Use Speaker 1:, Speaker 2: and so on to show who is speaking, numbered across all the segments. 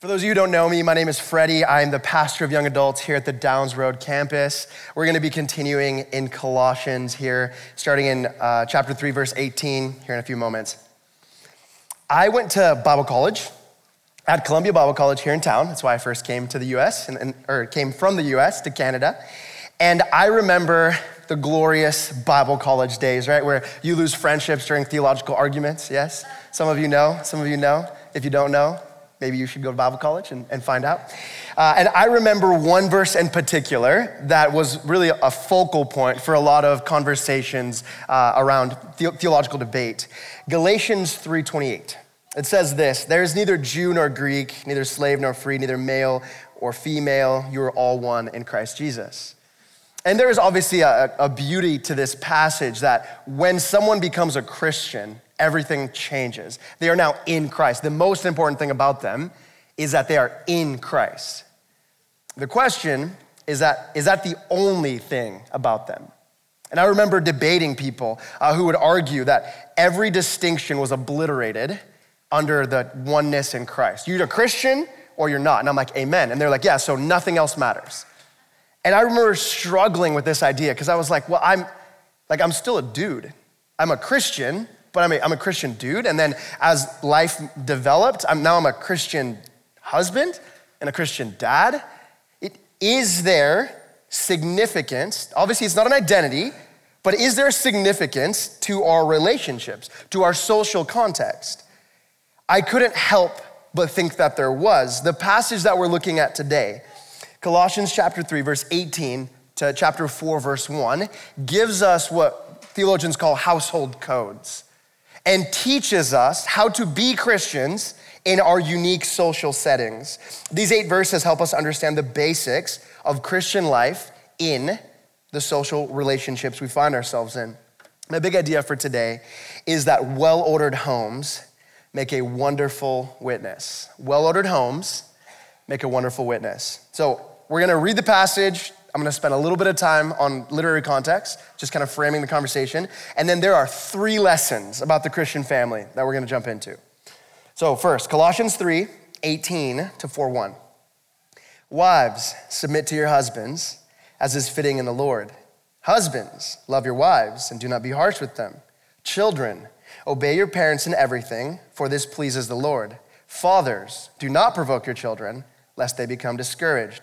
Speaker 1: For those of you who don't know me, my name is Fredy. I'm the pastor of young adults here at the Downs Road campus. We're going to be continuing in Colossians here, starting in uh, chapter 3, verse 18, here in a few moments. I went to Bible college at Columbia Bible College here in town. That's why I first came to the US, and, and, or came from the US to Canada. And I remember the glorious Bible college days, right? Where you lose friendships during theological arguments, yes? Some of you know, some of you know. If you don't know, Maybe you should go to Bible college and, and find out. Uh, and I remember one verse in particular that was really a focal point for a lot of conversations uh, around the- theological debate. Galatians 3:28. It says this: "There is neither Jew nor Greek, neither slave nor free, neither male or female. You are all one in Christ Jesus." And there is obviously a, a beauty to this passage that when someone becomes a Christian, everything changes. They are now in Christ. The most important thing about them is that they are in Christ. The question is that is that the only thing about them? And I remember debating people uh, who would argue that every distinction was obliterated under the oneness in Christ. You're a Christian or you're not. And I'm like, Amen. And they're like, Yeah, so nothing else matters. And I remember struggling with this idea because I was like, Well, I'm like, I'm still a dude. I'm a Christian, but I'm a, I'm a Christian dude. And then as life developed, I'm, now I'm a Christian husband and a Christian dad. It, is there significance? Obviously, it's not an identity, but is there significance to our relationships, to our social context? I couldn't help but think that there was. The passage that we're looking at today, Colossians chapter 3, verse 18 to chapter 4, verse 1, gives us what theologians call household codes and teaches us how to be Christians in our unique social settings. These eight verses help us understand the basics of Christian life in the social relationships we find ourselves in. My big idea for today is that well ordered homes make a wonderful witness. Well ordered homes make a wonderful witness. So, we're gonna read the passage, I'm gonna spend a little bit of time on literary context, just kind of framing the conversation. And then there are three lessons about the Christian family that we're gonna jump into. So, first, Colossians 3 18 to 4 1. Wives, submit to your husbands as is fitting in the Lord. Husbands, love your wives and do not be harsh with them. Children, obey your parents in everything, for this pleases the Lord. Fathers, do not provoke your children, lest they become discouraged.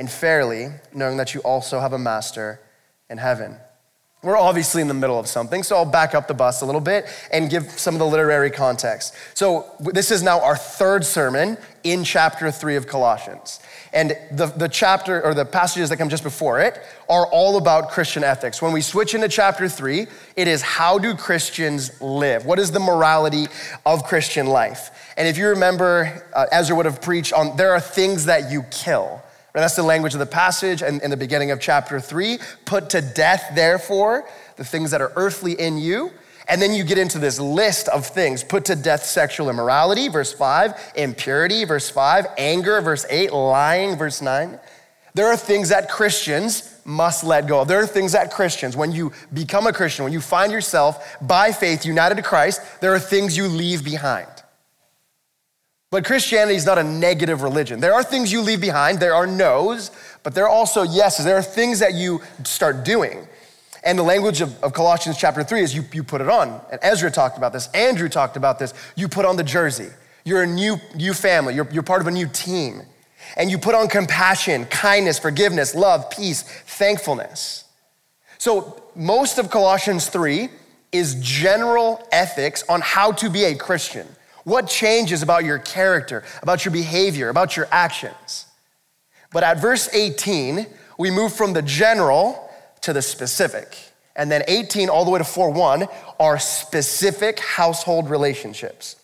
Speaker 1: and fairly, knowing that you also have a master in heaven. We're obviously in the middle of something, so I'll back up the bus a little bit and give some of the literary context. So, this is now our third sermon in chapter three of Colossians. And the, the chapter or the passages that come just before it are all about Christian ethics. When we switch into chapter three, it is how do Christians live? What is the morality of Christian life? And if you remember, uh, Ezra would have preached on there are things that you kill. Right? That's the language of the passage and in the beginning of chapter three. Put to death, therefore, the things that are earthly in you. And then you get into this list of things put to death sexual immorality, verse five, impurity, verse five, anger, verse eight, lying, verse nine. There are things that Christians must let go of. There are things that Christians, when you become a Christian, when you find yourself by faith united to Christ, there are things you leave behind. But Christianity is not a negative religion. There are things you leave behind, there are no's, but there are also yeses. There are things that you start doing. And the language of, of, Colossians chapter 3 is you, you put it on. And Ezra talked about this, Andrew talked about this. You put on the jersey. You're a new, new family, you're, you're part of a new team. And you put on compassion, kindness, forgiveness, love, peace, thankfulness. So, most of Colossians 3 is general ethics on how to be a Christian. What changes about your character, about your behavior, about your actions? But at verse 18, we move from the general to the specific. And then 18 all the way to 4 1 are specific household relationships.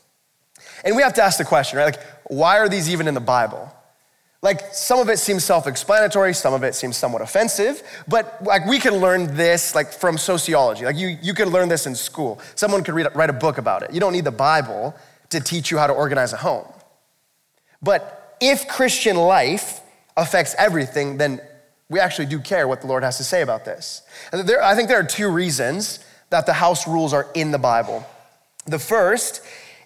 Speaker 1: And we have to ask the question, right? Like, why are these even in the Bible? Like some of it seems self-explanatory, some of it seems somewhat offensive, but like we can learn this like from sociology. Like you, you could learn this in school. Someone could read, write a book about it. You don't need the Bible to teach you how to organize a home. But if Christian life affects everything, then we actually do care what the Lord has to say about this. There, I think there are two reasons that the house rules are in the Bible. The first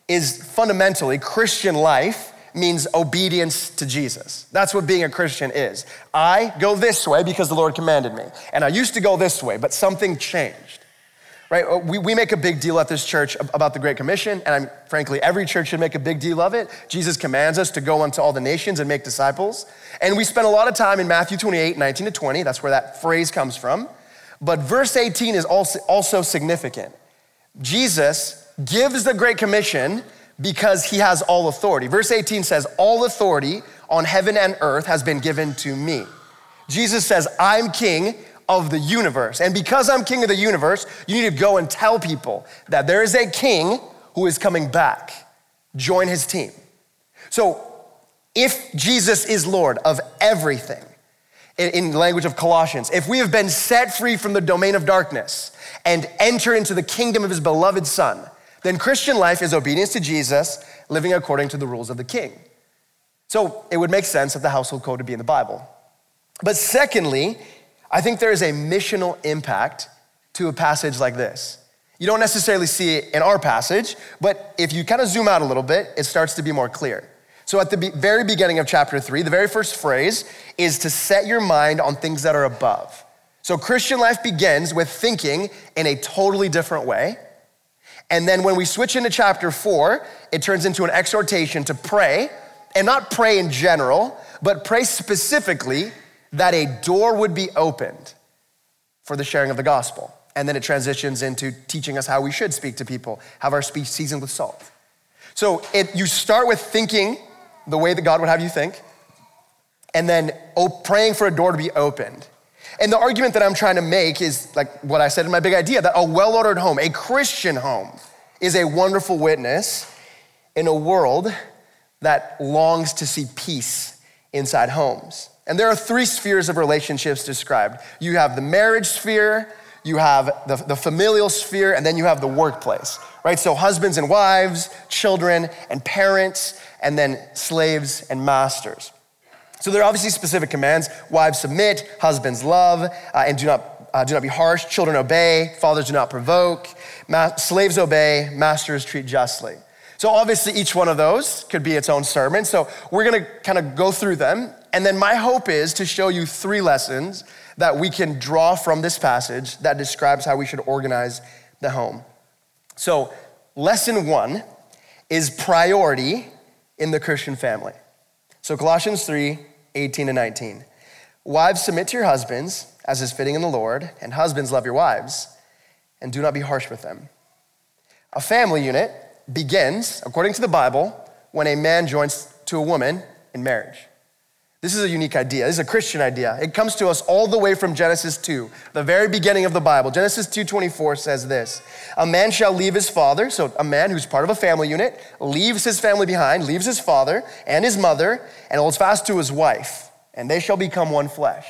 Speaker 1: is fundamentally Christian life means obedience to Jesus. That's what being a Christian is. I go this way because the Lord commanded me. And I used to go this way, but something changed. Right? Uh, we, we make a big deal at this church about the Great Commission, and I'm, frankly, every church should make a big deal of it. Jesus commands us to go unto all the nations and make disciples. And we spend a lot of time in Matthew 28, 19 to 20. That's where that phrase comes from. But verse 18 is also, also significant. Jesus gives the Great Commission because he has all authority. Verse 18 says, All authority on heaven and earth has been given to me. Jesus says, I'm king of the universe. And because I'm king of the universe, you need to go and tell people that there is a king who is coming back. Join his team. So, if Jesus is Lord of everything, in language of Colossians, if we have been set free from the domain of darkness and enter into the kingdom of his beloved Son, then Christian life is obedience to Jesus, living according to the rules of the king. So it would make sense that the household code would be in the Bible. But secondly, I think there is a missional impact to a passage like this. You don't necessarily see it in our passage, but if you kind of zoom out a little bit, it starts to be more clear. So, at the very beginning of chapter three, the very first phrase is to set your mind on things that are above. So, Christian life begins with thinking in a totally different way and then when we switch into chapter four, it turns into an exhortation to pray, and not pray in general, but pray specifically that a door would be opened for the sharing of the gospel. And then it transitions into teaching us how we should speak to people, have our speech seasoned with salt. So it, you start with thinking the way that God would have you think, and then praying for a door to be opened. And the argument that I'm trying to make is like what I said in my big idea that a well ordered home, a Christian home, is a wonderful witness in a world that longs to see peace inside homes. And there are three spheres of relationships described you have the marriage sphere, you have the, the familial sphere, and then you have the workplace, right? So, husbands and wives, children and parents, and then slaves and masters. So there are obviously specific commands. Wives submit, husbands love, uh, and do not, uh, do not be harsh. Children obey, fathers do not provoke. Ma- slaves obey, masters treat justly. So obviously each one of those could be its own sermon. So we're gonna kind of go through them. And then my hope is to show you three lessons that we can draw from this passage that describes how we should organize the home. So lesson one is priority in the Christian family. So Colossians 3, 18 to 19. Wives, submit to your husbands as is fitting in the Lord, and husbands, love your wives, and do not be harsh with them. A family unit begins, according to the Bible, when a man joins to a woman in marriage. This is a unique idea. This is a Christian idea. It comes to us all the way from Genesis 2, the very beginning of the Bible. Genesis 2:24 says this: "A man shall leave his father, so a man who's part of a family unit leaves his family behind, leaves his father and his mother, and holds fast to his wife, and they shall become one flesh."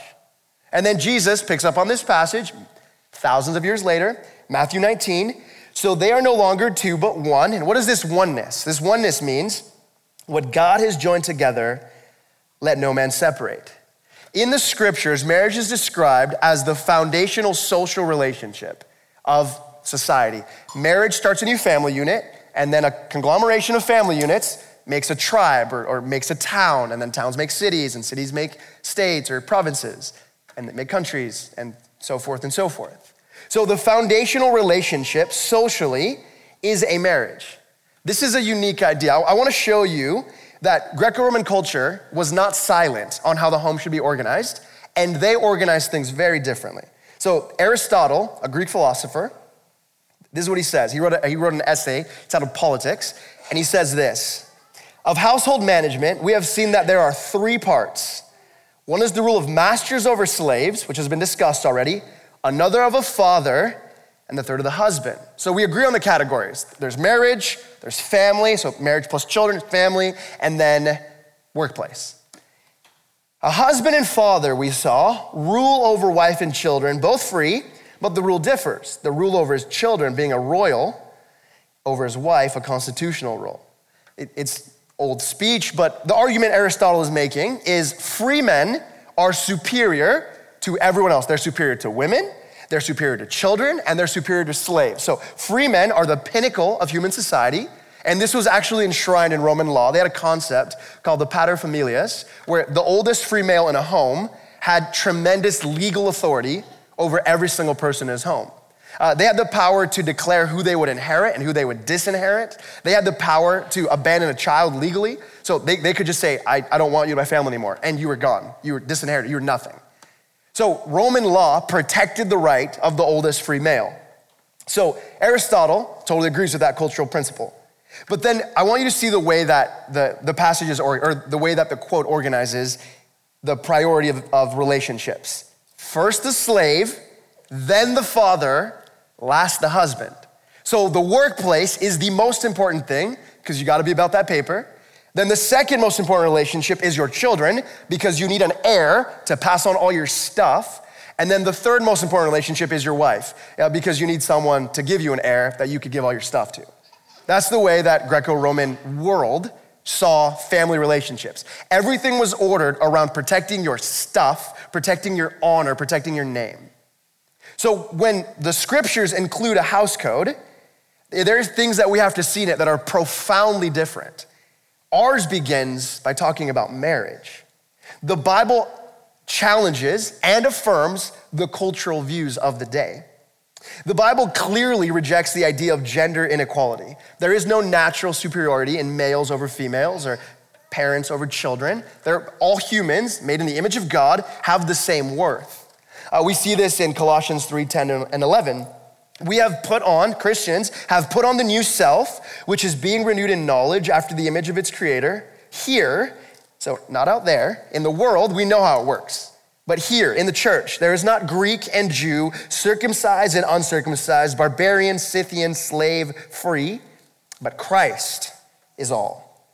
Speaker 1: And then Jesus picks up on this passage thousands of years later, Matthew 19. So they are no longer two but one. And what is this oneness? This oneness means what God has joined together let no man separate. In the scriptures, marriage is described as the foundational social relationship of society. Marriage starts a new family unit, and then a conglomeration of family units makes a tribe or, or makes a town, and then towns make cities, and cities make states or provinces, and they make countries, and so forth and so forth. So the foundational relationship socially is a marriage. This is a unique idea. I, I want to show you that Greco Roman culture was not silent on how the home should be organized, and they organized things very differently. So, Aristotle, a Greek philosopher, this is what he says. He wrote, a, he wrote an essay titled Politics, and he says this Of household management, we have seen that there are three parts. One is the rule of masters over slaves, which has been discussed already, another of a father, and the third of the husband. So we agree on the categories. There's marriage, there's family, so marriage plus children, family, and then workplace. A husband and father, we saw, rule over wife and children, both free, but the rule differs. The rule over his children being a royal, over his wife, a constitutional rule. It, it's old speech, but the argument Aristotle is making is free men are superior to everyone else. They're superior to women, they're superior to children, and they're superior to slaves. So free men are the pinnacle of human society. And this was actually enshrined in Roman law. They had a concept called the paterfamilias, where the oldest free male in a home had tremendous legal authority over every single person in his home. Uh, they had the power to declare who they would inherit and who they would disinherit. They had the power to abandon a child legally. So they, they could just say, I, I don't want you in my family anymore. And you were gone. You were disinherited. You were nothing. So Roman law protected the right of the oldest free male. So Aristotle totally agrees with that cultural principle. But then I want you to see the way that the, the passages, or, or the way that the quote organizes the priority of, of relationships. First the slave, then the father, last the husband. So the workplace is the most important thing because you got to be about that paper. Then the second most important relationship is your children because you need an heir to pass on all your stuff. And then the third most important relationship is your wife uh, because you need someone to give you an heir that you could give all your stuff to. That's the way that Greco Roman world saw family relationships. Everything was ordered around protecting your stuff, protecting your honor, protecting your name. So when the scriptures include a house code, there's things that we have to see in it that are profoundly different. Ours begins by talking about marriage. The Bible challenges and affirms the cultural views of the day. The Bible clearly rejects the idea of gender inequality. There is no natural superiority in males over females or parents over children. They're all humans made in the image of God, have the same worth. Uh, we see this in Colossians 3 10 and 11. We have put on, Christians have put on the new self, which is being renewed in knowledge after the image of its creator. Here, so not out there, in the world, we know how it works. But here in the church, there is not Greek and Jew, circumcised and uncircumcised, barbarian, Scythian, slave, free, but Christ is all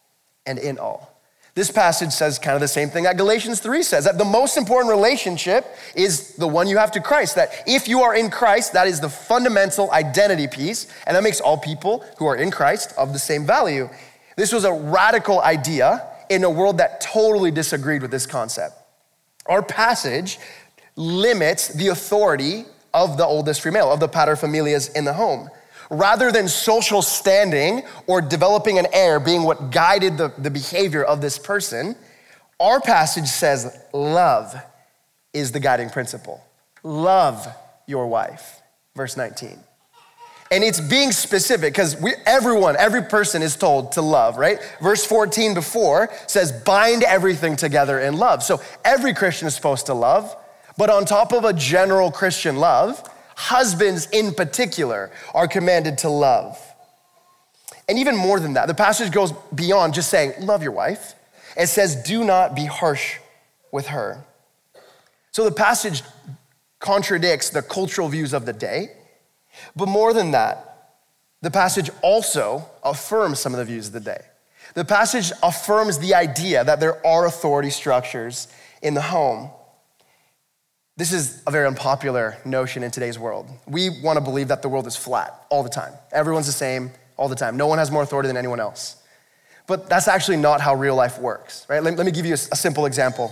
Speaker 1: and in all. This passage says kind of the same thing that Galatians 3 says that the most important relationship is the one you have to Christ. That if you are in Christ, that is the fundamental identity piece, and that makes all people who are in Christ of the same value. This was a radical idea in a world that totally disagreed with this concept. Our passage limits the authority of the oldest female, of the paterfamilias in the home rather than social standing or developing an heir being what guided the, the behavior of this person, our passage says love is the guiding principle. Love your wife, verse 19. And it's being specific because everyone, every person is told to love, right? Verse 14 before says, bind everything together in love. So every Christian is supposed to love, but on top of a general Christian love, husbands in particular are commanded to love. And even more than that, the passage goes beyond just saying, love your wife. It says, do not be harsh with her. So the passage contradicts the cultural views of the day. But more than that, the passage also affirms some of the views of the day. The passage affirms the idea that there are authority structures in the home. This is a very unpopular notion in today's world. We want to believe that the world is flat all the time. Everyone's the same all the time. No one has more authority than anyone else. But that's actually not how real life works, right? Let, let me give you a, a simple example.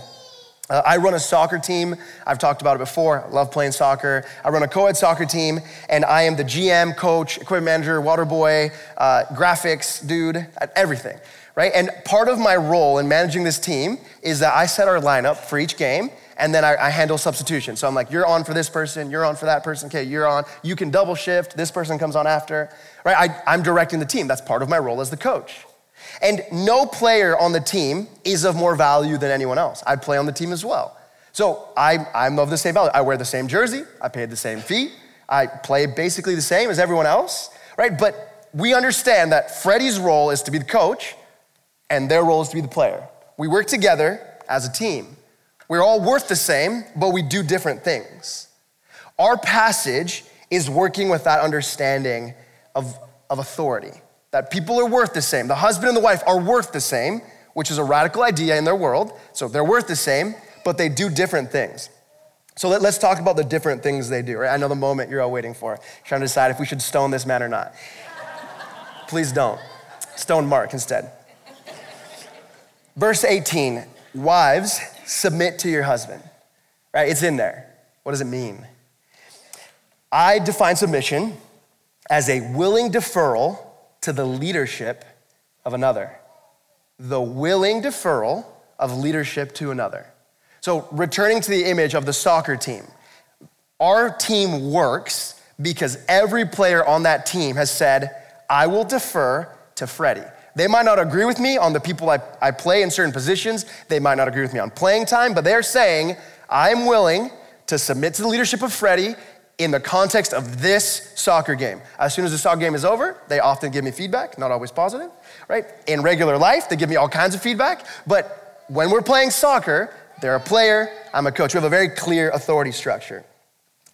Speaker 1: Uh, I run a soccer team. I've talked about it before. I love playing soccer. I run a co ed soccer team, and I am the GM, coach, equipment manager, water boy, uh, graphics dude, everything, right? And part of my role in managing this team is that I set our lineup for each game and then I, I, handle substitution. So I'm like, you're on for this person, you're on for that person, okay, you're on. You can double shift, this person comes on after, right? I, I'm directing the team. That's part of my role as the coach. And no player on the team is of more value than anyone else. I play on the team as well. So I, I'm of the same value. I wear the same jersey, I pay the same fee, I play basically the same as everyone else, right? But we understand that Fredy's role is to be the coach and their role is to be the player. We work together as a team. We're all worth the same, but we do different things. Our passage is working with that understanding of, of authority, that people are worth the same. The husband and the wife are worth the same, which is a radical idea in their world. So they're worth the same, but they do different things. So let, us talk about the different things they do, right? I know the moment you're all waiting for, trying to decide if we should stone this man or not. Please don't. Stone Mark instead. Verse 18 Wives, submit to your husband, right? It's in there. What does it mean? I define submission as a willing deferral to the leadership of another. The willing deferral of leadership to another. So, returning to the image of the soccer team, our team works because every player on that team has said, I will defer to Fredy. They might not agree with me on the people I, I play in certain positions. They might not agree with me on playing time, but they're saying, I'm willing to submit to the leadership of Fredy in the context of this soccer game. As soon as the soccer game is over, they often give me feedback, not always positive, right? In regular life, they give me all kinds of feedback, but when we're playing soccer, they're a player, I'm a coach. We have a very clear authority structure.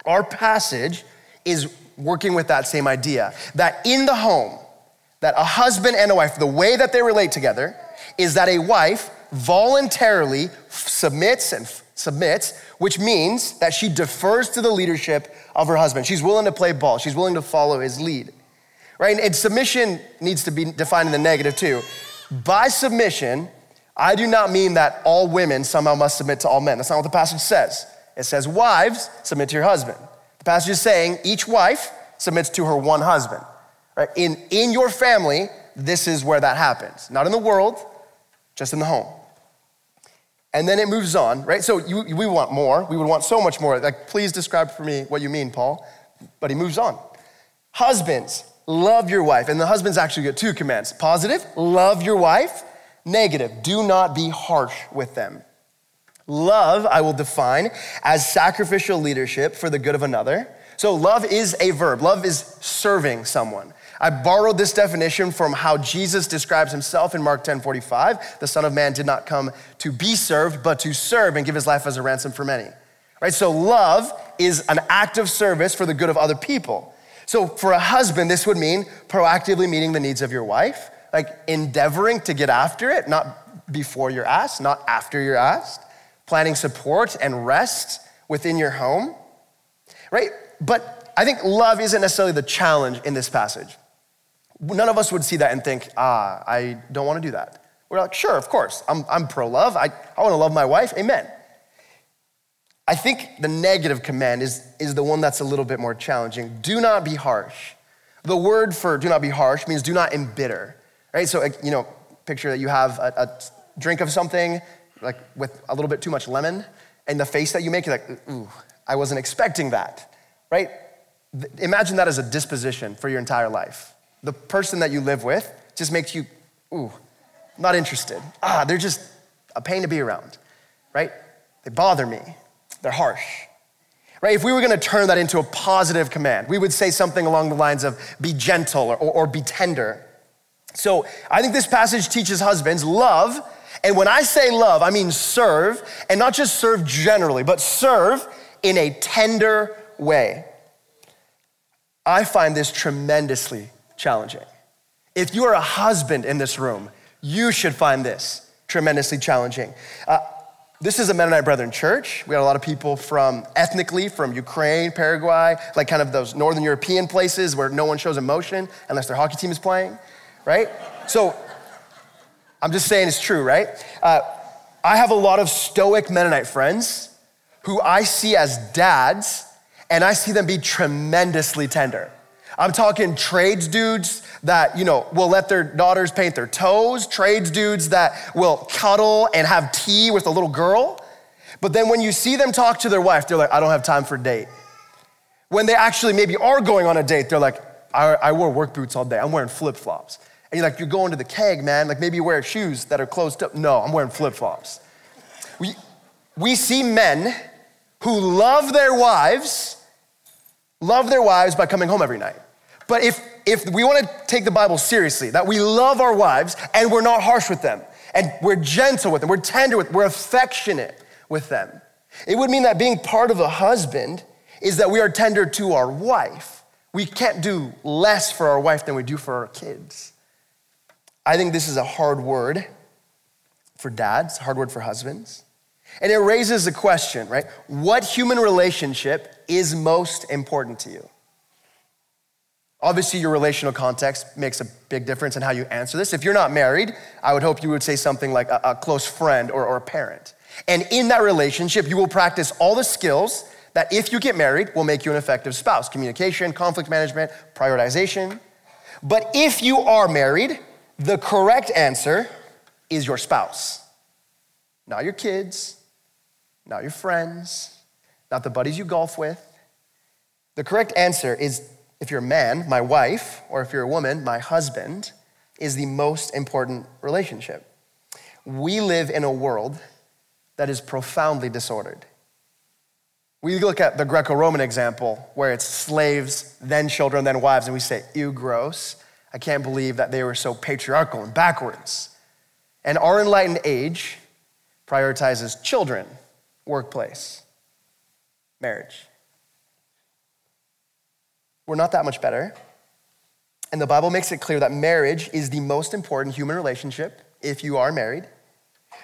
Speaker 1: Our passage is working with that same idea that in the home, that a husband and a wife, the way that they relate together is that a wife voluntarily submits and submits, which means that she defers to the leadership of her husband. She's willing to play ball, she's willing to follow his lead. Right? And submission needs to be defined in the negative too. By submission, I do not mean that all women somehow must submit to all men. That's not what the passage says. It says, Wives, submit to your husband. The passage is saying each wife submits to her one husband. Right? In, in your family, this is where that happens. Not in the world, just in the home. And then it moves on, right? So you, we want more. We would want so much more. Like, please describe for me what you mean, Paul. But he moves on. Husbands, love your wife. And the husbands actually get two commands positive, love your wife. Negative, do not be harsh with them. Love, I will define as sacrificial leadership for the good of another. So, love is a verb, love is serving someone. I borrowed this definition from how Jesus describes himself in Mark 10 45. The Son of Man did not come to be served, but to serve and give his life as a ransom for many. Right? So, love is an act of service for the good of other people. So, for a husband, this would mean proactively meeting the needs of your wife, like endeavoring to get after it, not before you're asked, not after you're asked, planning support and rest within your home, right? But I think love isn't necessarily the challenge in this passage none of us would see that and think, ah, I don't want to do that. We're like, sure, of course, I'm, I'm pro love. I, I want to love my wife. Amen. I think the negative command is, is the one that's a little bit more challenging. Do not be harsh. The word for do not be harsh means do not embitter, right? So, you know, picture that you have a, a drink of something, like with a little bit too much lemon, and the face that you make, you're like, ooh, I wasn't expecting that, right? Imagine that as a disposition for your entire life the person that you live with just makes you, ooh, not interested. Ah, they're just a pain to be around, right? They bother me. They're harsh. Right? If we were gonna turn that into a positive command, we would say something along the lines of be gentle or, or, or be tender. So I think this passage teaches husbands love. And when I say love, I mean serve, and not just serve generally, but serve in a tender way. I find this tremendously challenging. If you are a husband in this room, you should find this tremendously challenging. Uh, this is a Mennonite Brethren church. We got a lot of people from ethnically from Ukraine, Paraguay, like kind of those Northern European places where no one shows emotion unless their hockey team is playing, right? So I'm just saying it's true, right? Uh, I have a lot of stoic Mennonite friends who I see as dads, and I see them be tremendously tender. I'm talking trades dudes that, you know, will let their daughters paint their toes, trades dudes that will cuddle and have tea with a little girl. But then when you see them talk to their wife, they're like, I don't have time for a date. When they actually maybe are going on a date, they're like, I, I wore work boots all day. I'm wearing flip flops. And you're like, you're going to the keg, man. Like maybe you wear shoes that are closed up. No, I'm wearing flip flops. We, we see men who love their wives, love their wives by coming home every night. But if, if we want to take the Bible seriously, that we love our wives and we're not harsh with them, and we're gentle with them, we're tender with them, we're affectionate with them, it would mean that being part of a husband is that we are tender to our wife. We can't do less for our wife than we do for our kids. I think this is a hard word for dads, hard word for husbands. And it raises the question, right? What human relationship is most important to you? Obviously, your relational context makes a big difference in how you answer this. If you're not married, I would hope you would say something like a, a close friend or, or a parent. And in that relationship, you will practice all the skills that, if you get married, will make you an effective spouse communication, conflict management, prioritization. But if you are married, the correct answer is your spouse, not your kids, not your friends, not the buddies you golf with. The correct answer is if you're a man, my wife, or if you're a woman, my husband, is the most important relationship. We live in a world that is profoundly disordered. We look at the Greco Roman example where it's slaves, then children, then wives, and we say, ew, gross. I can't believe that they were so patriarchal and backwards. And our enlightened age prioritizes children, workplace, marriage. We're not that much better. And the Bible makes it clear that marriage is the most important human relationship if you are married.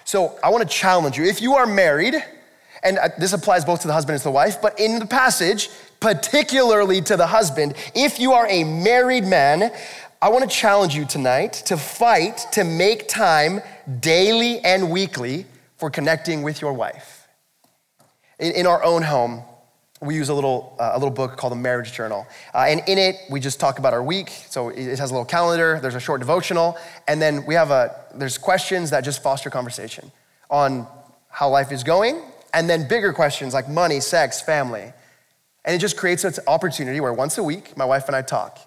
Speaker 1: So I want to challenge you. If you are married, and uh, this applies both to the husband and to the wife, but in the passage, particularly to the husband, if you are a married man, I want to challenge you tonight to fight to make time daily and weekly for connecting with your wife. In, in our own home, we use a little, uh, a little book called the Marriage Journal. Uh, and in it, we just talk about our week. So it has a little calendar, there's a short devotional, and then we have a, there's questions that just foster conversation on how life is going, and then bigger questions like money, sex, family. And it just creates an opportunity where once a week, my wife and I talk,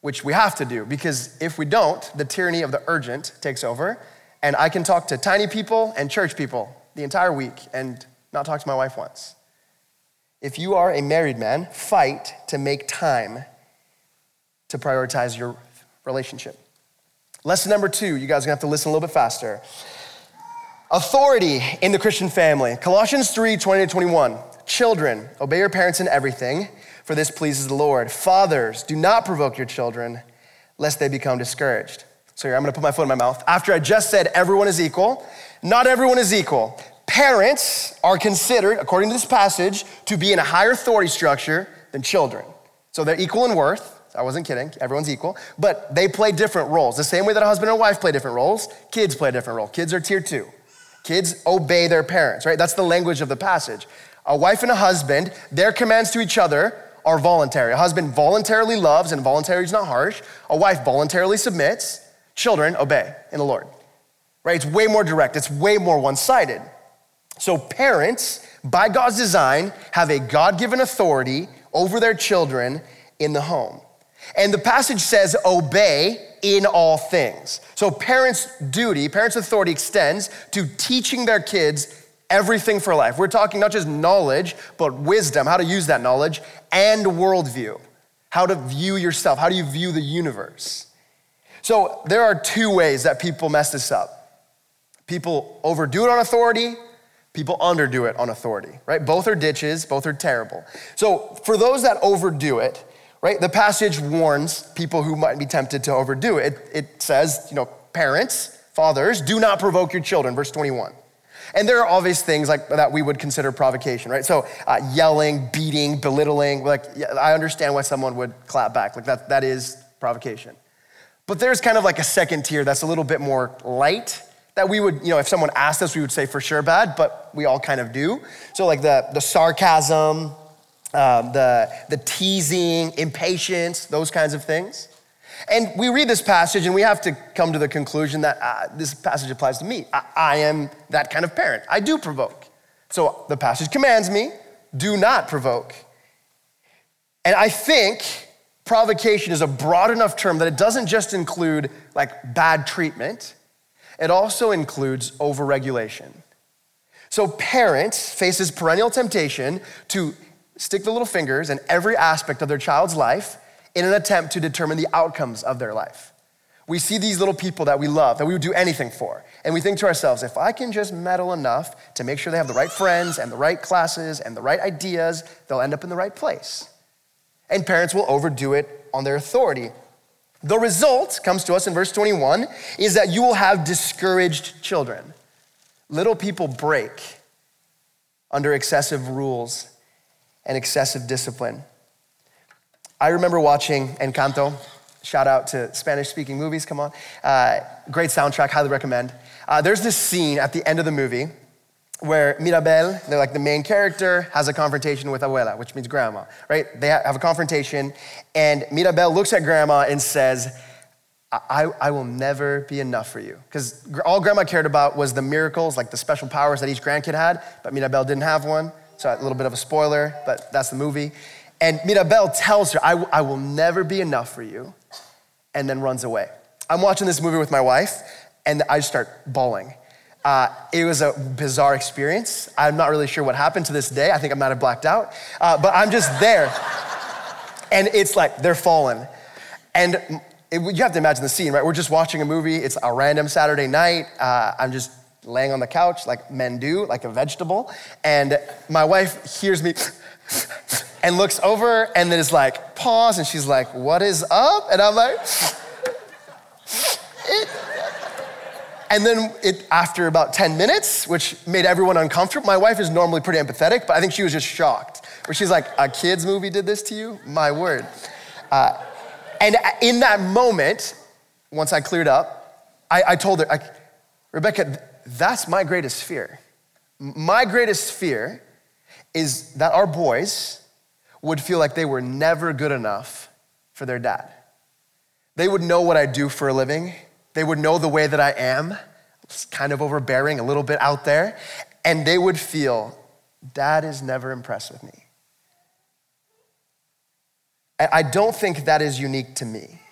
Speaker 1: which we have to do because if we don't, the tyranny of the urgent takes over, and I can talk to tiny people and church people the entire week and not talk to my wife once. If you are a married man, fight to make time to prioritize your relationship. Lesson number two, you guys are gonna have to listen a little bit faster. Authority in the Christian family. Colossians 3 20 to 21. Children, obey your parents in everything, for this pleases the Lord. Fathers, do not provoke your children, lest they become discouraged. So here, I'm gonna put my foot in my mouth. After I just said everyone is equal, not everyone is equal. Parents are considered, according to this passage, to be in a higher authority structure than children. So they're equal in worth. I wasn't kidding, everyone's equal, but they play different roles. The same way that a husband and wife play different roles, kids play a different role. Kids are tier two. Kids obey their parents, right? That's the language of the passage. A wife and a husband, their commands to each other are voluntary. A husband voluntarily loves and voluntarily is not harsh. A wife voluntarily submits. Children obey in the Lord, right? It's way more direct, it's way more one sided. So, parents, by God's design, have a God given authority over their children in the home. And the passage says, obey in all things. So, parents' duty, parents' authority extends to teaching their kids everything for life. We're talking not just knowledge, but wisdom, how to use that knowledge, and worldview, how to view yourself, how do you view the universe. So, there are two ways that people mess this up people overdo it on authority, People underdo it on authority, right? Both are ditches, both are terrible. So, for those that overdo it, right, the passage warns people who might be tempted to overdo it. It, says, you know, parents, fathers, do not provoke your children, verse 21. And there are obvious things like that we would consider provocation, right? So uh, yelling, beating, belittling. Like I understand why someone would clap back. Like that, that is provocation. But there's kind of like a second tier that's a little bit more light that we would, you know, if someone asked us, we would say for sure bad, but we all kind of do. So, like the, the sarcasm, um, the, the teasing, impatience, those kinds of things. And we read this passage and we have to come to the conclusion that uh, this passage applies to me. I, I am that kind of parent. I do provoke. So the passage commands me do not provoke. And I think provocation is a broad enough term that it doesn't just include like bad treatment, it also includes overregulation. So parents faces perennial temptation to stick the little fingers in every aspect of their child's life in an attempt to determine the outcomes of their life. We see these little people that we love, that we would do anything for, and we think to ourselves, if I can just meddle enough to make sure they have the right friends and the right classes and the right ideas, they'll end up in the right place. And parents will overdo it on their authority the result comes to us in verse 21 is that you will have discouraged children. Little people break under excessive rules and excessive discipline. I remember watching Encanto. Shout out to Spanish speaking movies, come on. Uh, great soundtrack, highly recommend. Uh, there's this scene at the end of the movie where Mirabel, they're like the main character, has a confrontation with Abuela, which means grandma, right? They have a confrontation, and Mirabel looks at grandma and says, I, I will never be enough for you. Because all grandma cared about was the miracles, like the special powers that each grandkid had, but Mirabel didn't have one. So a little bit of a spoiler, but that's the movie. And Mirabel tells her, I, I will never be enough for you, and then runs away. I'm watching this movie with my wife, and I start bawling. Uh, it was a bizarre experience. I'm not really sure what happened to this day. I think I might have blacked out, uh, but I'm just there. and it's like they're falling. And it, you have to imagine the scene, right? We're just watching a movie. It's a random Saturday night. Uh, I'm just laying on the couch like men do, like a vegetable. And my wife hears me and looks over and then is like, pause. And she's like, what is up? And I'm like, it. And then it, after about 10 minutes, which made everyone uncomfortable, my wife is normally pretty empathetic, but I think she was just shocked. Where she's like, a kid's movie did this to you? My word. Uh, and in that moment, once I cleared up, I, I told her, I, Rebecca, that's my greatest fear. My greatest fear is that our boys would feel like they were never good enough for their dad. They would know what I do for a living, they would know the way that I am, it's kind of overbearing, a little bit out there, and they would feel, Dad is never impressed with me. I don't think that is unique to me.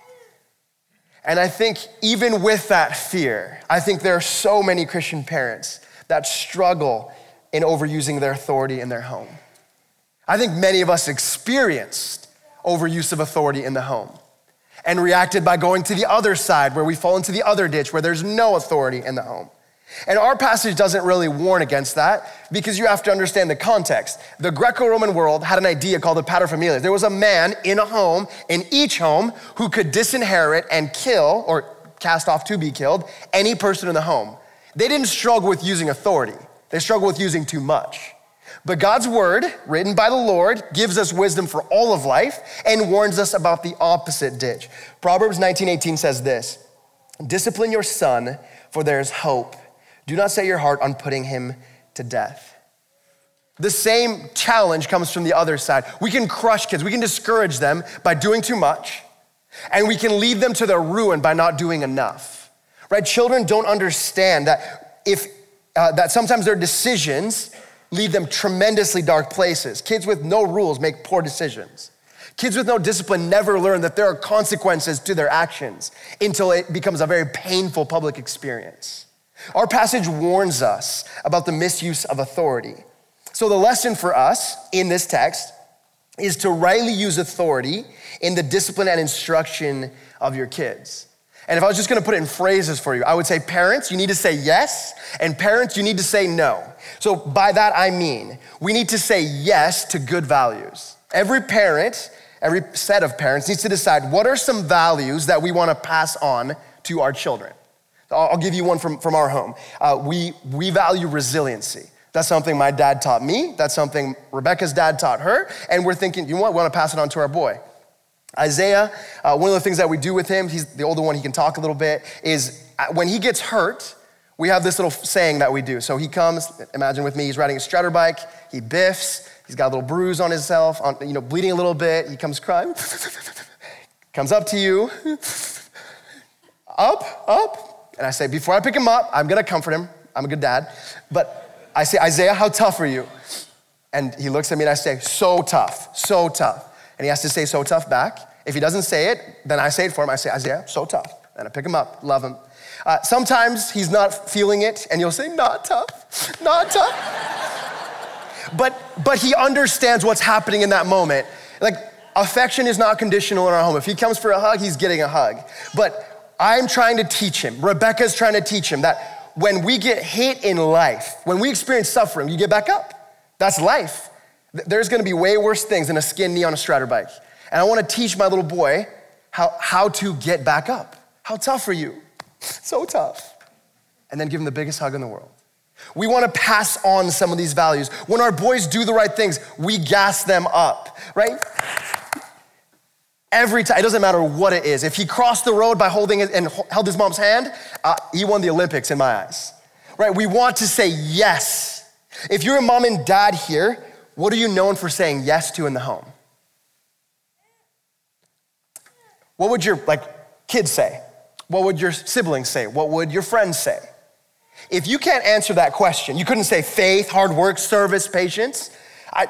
Speaker 1: And I think even with that fear, I think there are so many Christian parents that struggle in overusing their authority in their home. I think many of us experienced overuse of authority in the home and reacted by going to the other side where we fall into the other ditch where there's no authority in the home. And our passage doesn't really warn against that because you have to understand the context. The Greco Roman world had an idea called the paterfamilias. There was a man in a home, in each home, who could disinherit and kill or cast off to be killed any person in the home. They didn't struggle with using authority, they struggled with using too much. But God's word, written by the Lord, gives us wisdom for all of life and warns us about the opposite ditch. Proverbs 19:18 says this: Discipline your son, for there is hope do not set your heart on putting him to death. The same challenge comes from the other side. We can crush kids, we can discourage them by doing too much, and we can lead them to their ruin by not doing enough. Right? Children don't understand that if uh, that sometimes their decisions lead them tremendously dark places. Kids with no rules make poor decisions. Kids with no discipline never learn that there are consequences to their actions until it becomes a very painful public experience. Our passage warns us about the misuse of authority. So, the lesson for us in this text is to rightly use authority in the discipline and instruction of your kids. And if I was just gonna put it in phrases for you, I would say, parents, you need to say yes, and parents, you need to say no. So, by that I mean, we need to say yes to good values. Every parent, every set of parents needs to decide what are some values that we wanna pass on to our children. I'll give you one from, from our home. Uh, we, we value resiliency. That's something my dad taught me. That's something Rebecca's dad taught her. And we're thinking, you know what? We want to pass it on to our boy. Isaiah, uh, one of the things that we do with him, he's the older one, he can talk a little bit, is uh, when he gets hurt, we have this little saying that we do. So he comes, imagine with me, he's riding a Strider bike, he biffs, he's got a little bruise on himself, on, you know, bleeding a little bit, he comes crying, comes up to you, up, up, and I say, before I pick him up, I'm gonna comfort him. I'm a good dad. But I say, Isaiah, how tough are you? And he looks at me and I say, so tough, so tough. And he has to say so tough back. If he doesn't say it, then I say it for him. I say, Isaiah, so tough. And I pick him up, love him. Uh, sometimes he's not feeling it, and you'll say, not tough, not tough. but, but he understands what's happening in that moment. Like, affection is not conditional in our home. If he comes for a hug, he's getting a hug. But I'm trying to teach him, Rebecca's trying to teach him that when we get hit in life, when we experience suffering, you get back up. That's life. There's gonna be way worse things than a skin knee on a Strider bike. And I wanna teach my little boy how, how to get back up. How tough are you? So tough. And then give him the biggest hug in the world. We want to pass on some of these values. When our boys do the right things, we gas them up, right? Every time, it doesn't matter what it is. If he crossed the road by holding and held his mom's hand, uh, he won the Olympics in my eyes, right? We want to say yes. If you're a mom and dad here, what are you known for saying yes to in the home? What would your like kids say? What would your siblings say? What would your friends say? If you can't answer that question, you couldn't say faith, hard work, service, patience. I,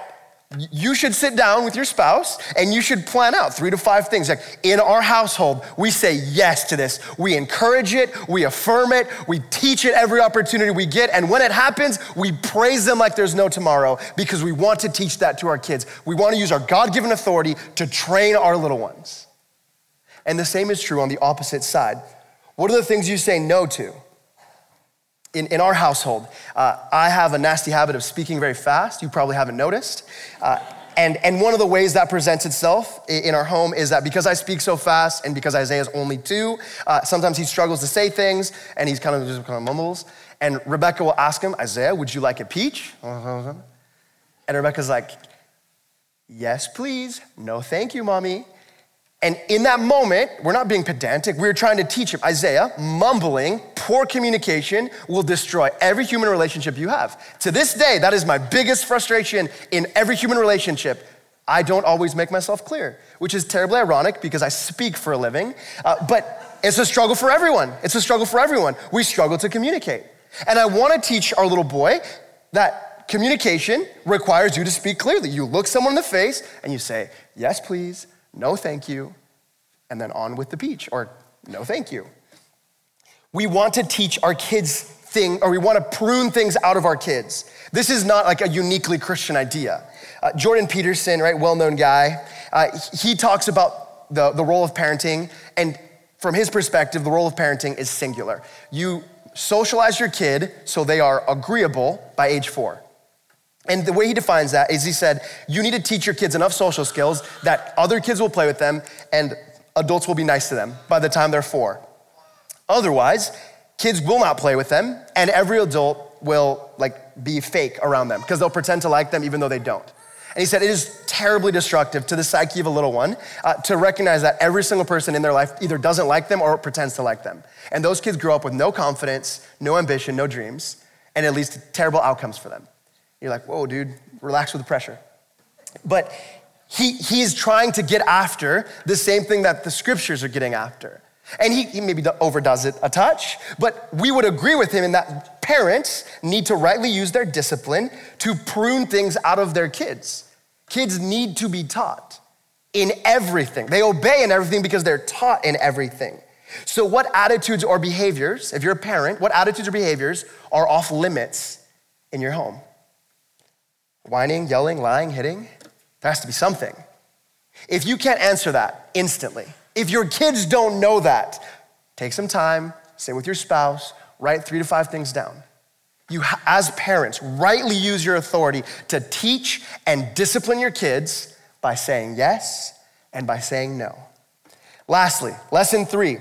Speaker 1: you should sit down with your spouse and you should plan out three to five things. Like in our household, we say yes to this. We encourage it, we affirm it, we teach it every opportunity we get. And when it happens, we praise them like there's no tomorrow because we want to teach that to our kids. We want to use our God given authority to train our little ones. And the same is true on the opposite side. What are the things you say no to? In, in our household, uh, I have a nasty habit of speaking very fast. You probably haven't noticed. Uh, and, and one of the ways that presents itself in our home is that because I speak so fast and because Isaiah's only two, uh, sometimes he struggles to say things and he's kind of just kind of mumbles. And Rebecca will ask him, Isaiah, would you like a peach? And Rebecca's like, yes, please. No, thank you, mommy. And in that moment, we're not being pedantic, we're trying to teach him. Isaiah, mumbling, poor communication will destroy every human relationship you have. To this day, that is my biggest frustration in every human relationship. I don't always make myself clear, which is terribly ironic because I speak for a living. Uh, but it's a struggle for everyone. It's a struggle for everyone. We struggle to communicate. And I want to teach our little boy that communication requires you to speak clearly. You look someone in the face and you say, Yes, please no thank you, and then on with the peach, or no thank you. We want to teach our kids thing, or we want to prune things out of our kids. This is not like a uniquely Christian idea. Uh, Jordan Peterson, right, well-known guy, uh, he talks about the, the role of parenting, and from his perspective, the role of parenting is singular. You socialize your kid so they are agreeable by age four. And the way he defines that is he said, you need to teach your kids enough social skills that other kids will play with them and adults will be nice to them by the time they're four. Otherwise, kids will not play with them and every adult will like be fake around them because they'll pretend to like them even though they don't. And he said it is terribly destructive to the psyche of a little one uh, to recognize that every single person in their life either doesn't like them or pretends to like them. And those kids grow up with no confidence, no ambition, no dreams, and it leads to terrible outcomes for them. You're like, whoa, dude, relax with the pressure. But he, he is trying to get after the same thing that the scriptures are getting after. And he, he maybe overdoes it a touch, but we would agree with him in that parents need to rightly use their discipline to prune things out of their kids. Kids need to be taught in everything. They obey in everything because they're taught in everything. So, what attitudes or behaviors, if you're a parent, what attitudes or behaviors are off limits in your home? Whining, yelling, lying, hitting? There has to be something. If you can't answer that instantly, if your kids don't know that, take some time, sit with your spouse, write three to five things down. You, as parents, rightly use your authority to teach and discipline your kids by saying yes and by saying no. Lastly, lesson three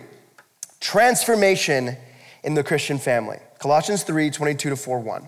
Speaker 1: transformation in the Christian family. Colossians 3 22 to 4 1.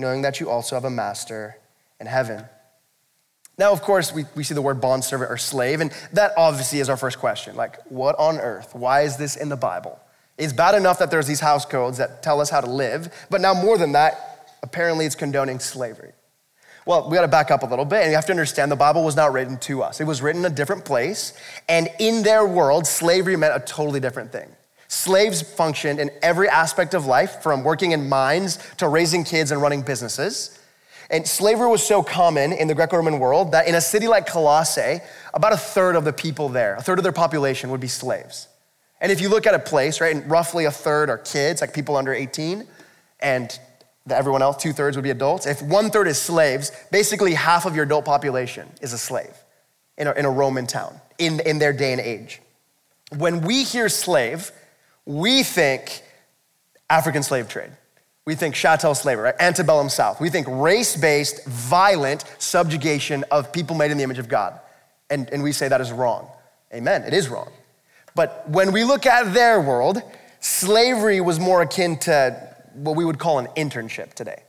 Speaker 1: knowing that you also have a master in heaven. Now, of course, we, we see the word bondservant or slave, and that obviously is our first question. Like, what on earth? Why is this in the Bible? It's bad enough that there's these house codes that tell us how to live, but now more than that, apparently it's condoning slavery. Well, we got to back up a little bit, and you have to understand the Bible was not written to us. It was written in a different place, and in their world, slavery meant a totally different thing. Slaves functioned in every aspect of life, from working in mines to raising kids and running businesses. And slavery was so common in the Greco Roman world that in a city like Colossae, about a third of the people there, a third of their population would be slaves. And if you look at a place, right, and roughly a third are kids, like people under 18, and everyone else, two thirds would be adults. If one third is slaves, basically half of your adult population is a slave in a, in a Roman town in, in their day and age. When we hear slave, we think African slave trade. We think chattel slavery, right? Antebellum South. We think race based, violent subjugation of people made in the image of God. And, and we say that is wrong. Amen, it is wrong. But when we look at their world, slavery was more akin to what we would call an internship today.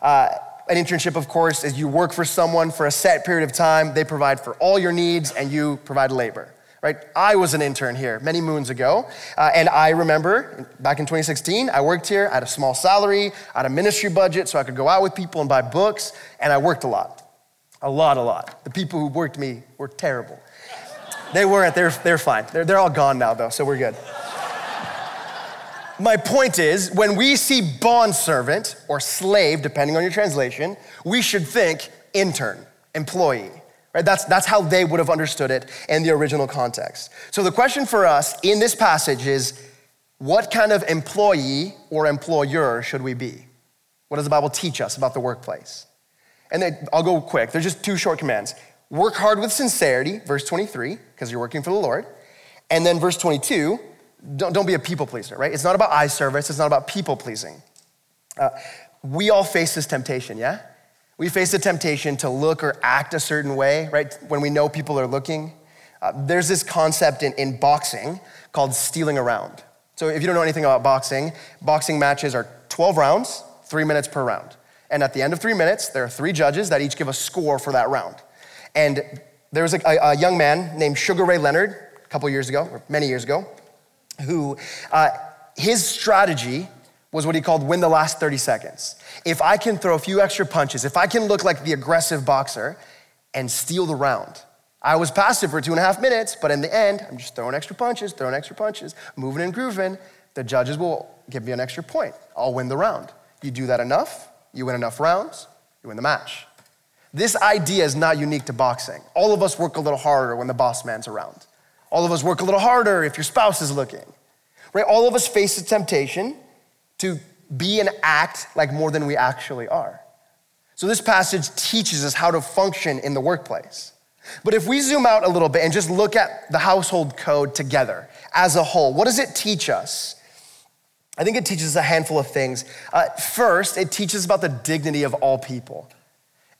Speaker 1: Uh, an internship, of course, is you work for someone for a set period of time, they provide for all your needs, and you provide labor. Right? I was an intern here many moons ago, uh, and I remember back in 2016, I worked here, I had a small salary, I had a ministry budget so I could go out with people and buy books, and I worked a lot. A lot, a lot. The people who worked me were terrible. They weren't, they're, they're fine. They're, they're all gone now, though, so we're good. My point is, when we see bond servant or slave, depending on your translation, we should think intern, employee. Right? That's, that's how they would have understood it in the original context. So the question for us in this passage is what kind of employee or employer should we be? What does the Bible teach us about the workplace? And then I'll go quick. There's just two short commands. Work hard with sincerity, verse 23, because you're working for the Lord. And then verse 22, don't, don't be a people pleaser, right? It's not about eye service, it's not about people pleasing. Uh, we all face this temptation, yeah? We face the temptation to look or act a certain way, right? When we know people are looking. Uh, there's this concept in, in boxing called stealing around. So if you don't know anything about boxing, boxing matches are 12 rounds, three minutes per round. And at the end of three minutes, there are three judges that each give a score for that round. And there was a, a, a young man named Sugar Ray Leonard a couple years ago, or many years ago, who uh, his strategy was what he called win the last 30 seconds. If I can throw a few extra punches, if I can look like the aggressive boxer and steal the round, I was passive for two and a half minutes, but in the end, I'm just throwing extra punches, throwing extra punches, moving and grooving. The judges will give me an extra point. I'll win the round. You do that enough, you win enough rounds, you win the match. This idea is not unique to boxing. All of us work a little harder when the boss man's around. All of us work a little harder if your spouse is looking. Right? All of us face the temptation to be and act like more than we actually are. So, this passage teaches us how to function in the workplace. But if we zoom out a little bit and just look at the household code together as a whole, what does it teach us? I think it teaches us a handful of things. Uh, first, it teaches about the dignity of all people.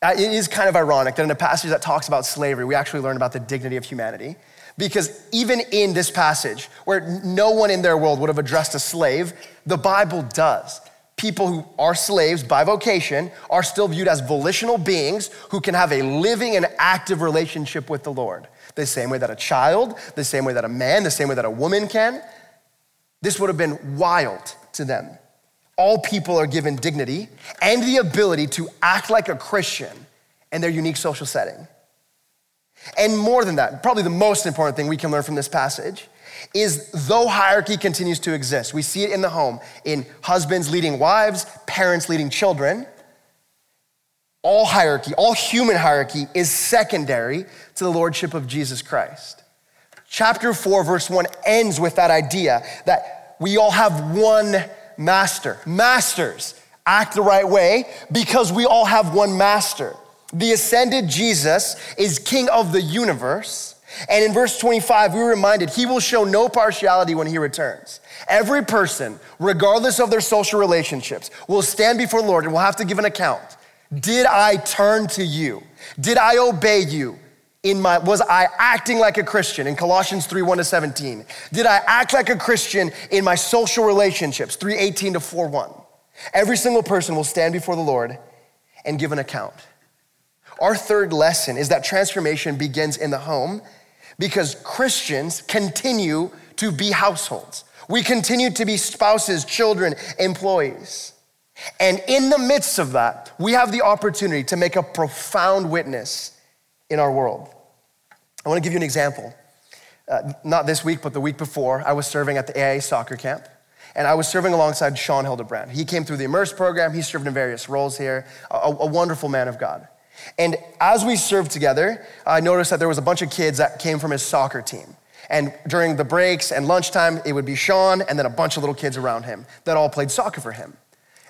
Speaker 1: Uh, it is kind of ironic that in a passage that talks about slavery, we actually learn about the dignity of humanity. Because even in this passage, where no one in their world would have addressed a slave, the Bible does. People who are slaves by vocation are still viewed as volitional beings who can have a living and active relationship with the Lord. The same way that a child, the same way that a man, the same way that a woman can. This would have been wild to them. All people are given dignity and the ability to act like a Christian in their unique social setting. And more than that, probably the most important thing we can learn from this passage is though hierarchy continues to exist, we see it in the home, in husbands leading wives, parents leading children. All hierarchy, all human hierarchy is secondary to the lordship of Jesus Christ. Chapter 4, verse 1 ends with that idea that we all have one master. Masters act the right way because we all have one master. The ascended Jesus is king of the universe. And in verse 25, we are reminded he will show no partiality when he returns. Every person, regardless of their social relationships, will stand before the Lord and will have to give an account. Did I turn to you? Did I obey you? In my, was I acting like a Christian in Colossians 3 1 to 17? Did I act like a Christian in my social relationships 3 18 to 4 1? Every single person will stand before the Lord and give an account. Our third lesson is that transformation begins in the home because Christians continue to be households. We continue to be spouses, children, employees. And in the midst of that, we have the opportunity to make a profound witness in our world. I want to give you an example. Uh, not this week, but the week before, I was serving at the AIA soccer camp. And I was serving alongside Sean Hildebrand. He came through the Immerse program. He served in various roles here, a, a wonderful man of God. And as we served together, I noticed that there was a bunch of kids that came from his soccer team. And during the breaks and lunchtime, it would be Sean and then a bunch of little kids around him that all played soccer for him.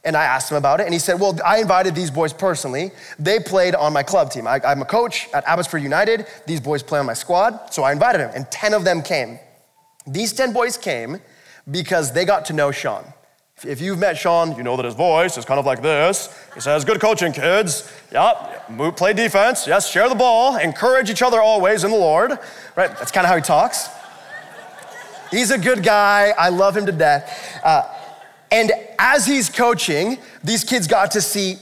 Speaker 1: And I asked him about it, and he said, Well, I invited these boys personally. They played on my club team. I, am a coach at Abbotsford United. These boys play on my squad, so I invited them, and 10 of them came. These 10 boys came because they got to know Sean. If you've met Sean, you know that his voice is kind of like this. He says, Good coaching, kids. Yep, move, play defense. Yes, share the ball. Encourage each other always in the Lord. Right? That's kind of how he talks. He's a good guy. I love him to death. Uh, and as he's coaching, these kids got to see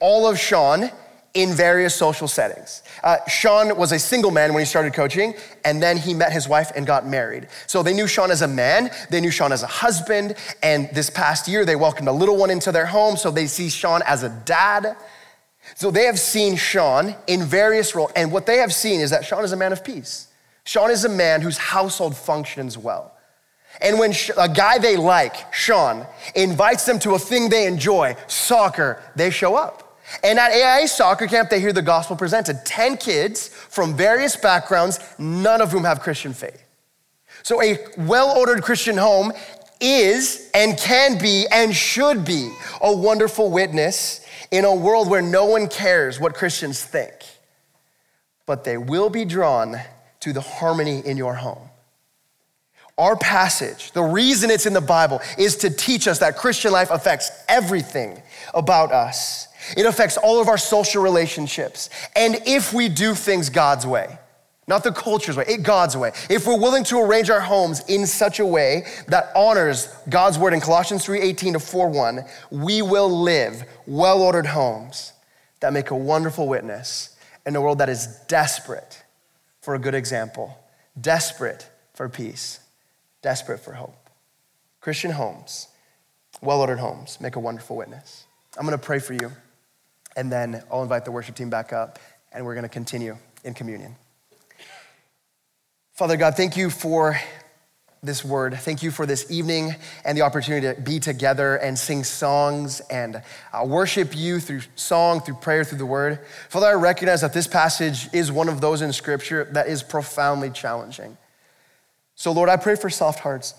Speaker 1: all of Sean in various social settings. Uh, Sean was a single man when he started coaching, and then he met his wife and got married. So they knew Sean as a man, they knew Sean as a husband, and this past year they welcomed a little one into their home, so they see Sean as a dad. So they have seen Sean in various roles, and what they have seen is that Sean is a man of peace. Sean is a man whose household functions well. And when a guy they like, Sean, invites them to a thing they enjoy, soccer, they show up. And at AIA soccer camp, they hear the gospel presented. 10 kids from various backgrounds, none of whom have Christian faith. So a well ordered Christian home is and can be and should be a wonderful witness in a world where no one cares what Christians think. But they will be drawn to the harmony in your home. Our passage, the reason it's in the Bible, is to teach us that Christian life affects everything about us. It affects all of our social relationships. And if we do things God's way, not the culture's way, it God's way. If we're willing to arrange our homes in such a way that honors God's word in Colossians 3:18 to 4:1, we will live well-ordered homes that make a wonderful witness in a world that is desperate for a good example, desperate for peace desperate for hope. Christian homes, well ordered homes, make a wonderful witness. I'm gonna pray for you, and then I'll invite the worship team back up, and we're gonna continue in communion. Father God, thank you for this word. Thank you for this evening and the opportunity to be together and sing songs and uh, worship you through song, through prayer, through the word. Father, I recognize that this passage is one of those in scripture that is profoundly challenging. So, Lord, I pray for soft hearts.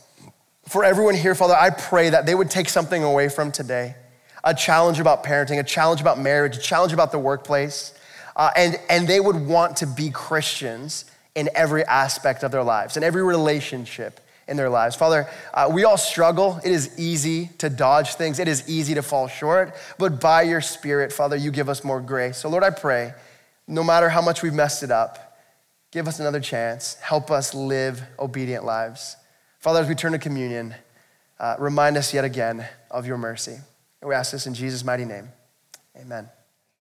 Speaker 1: For everyone here, Father, I pray that they would take something away from today a challenge about parenting, a challenge about marriage, a challenge about the workplace, uh, and, and they would want to be Christians in every aspect of their lives, in every relationship in their lives. Father, uh, we all struggle. It is easy to dodge things, it is easy to fall short, but by your Spirit, Father, you give us more grace. So, Lord, I pray, no matter how much we've messed it up, Give us another chance. Help us live obedient lives. Father, as we turn to communion, uh, remind us yet again of your mercy. And we ask this in Jesus' mighty name. Amen.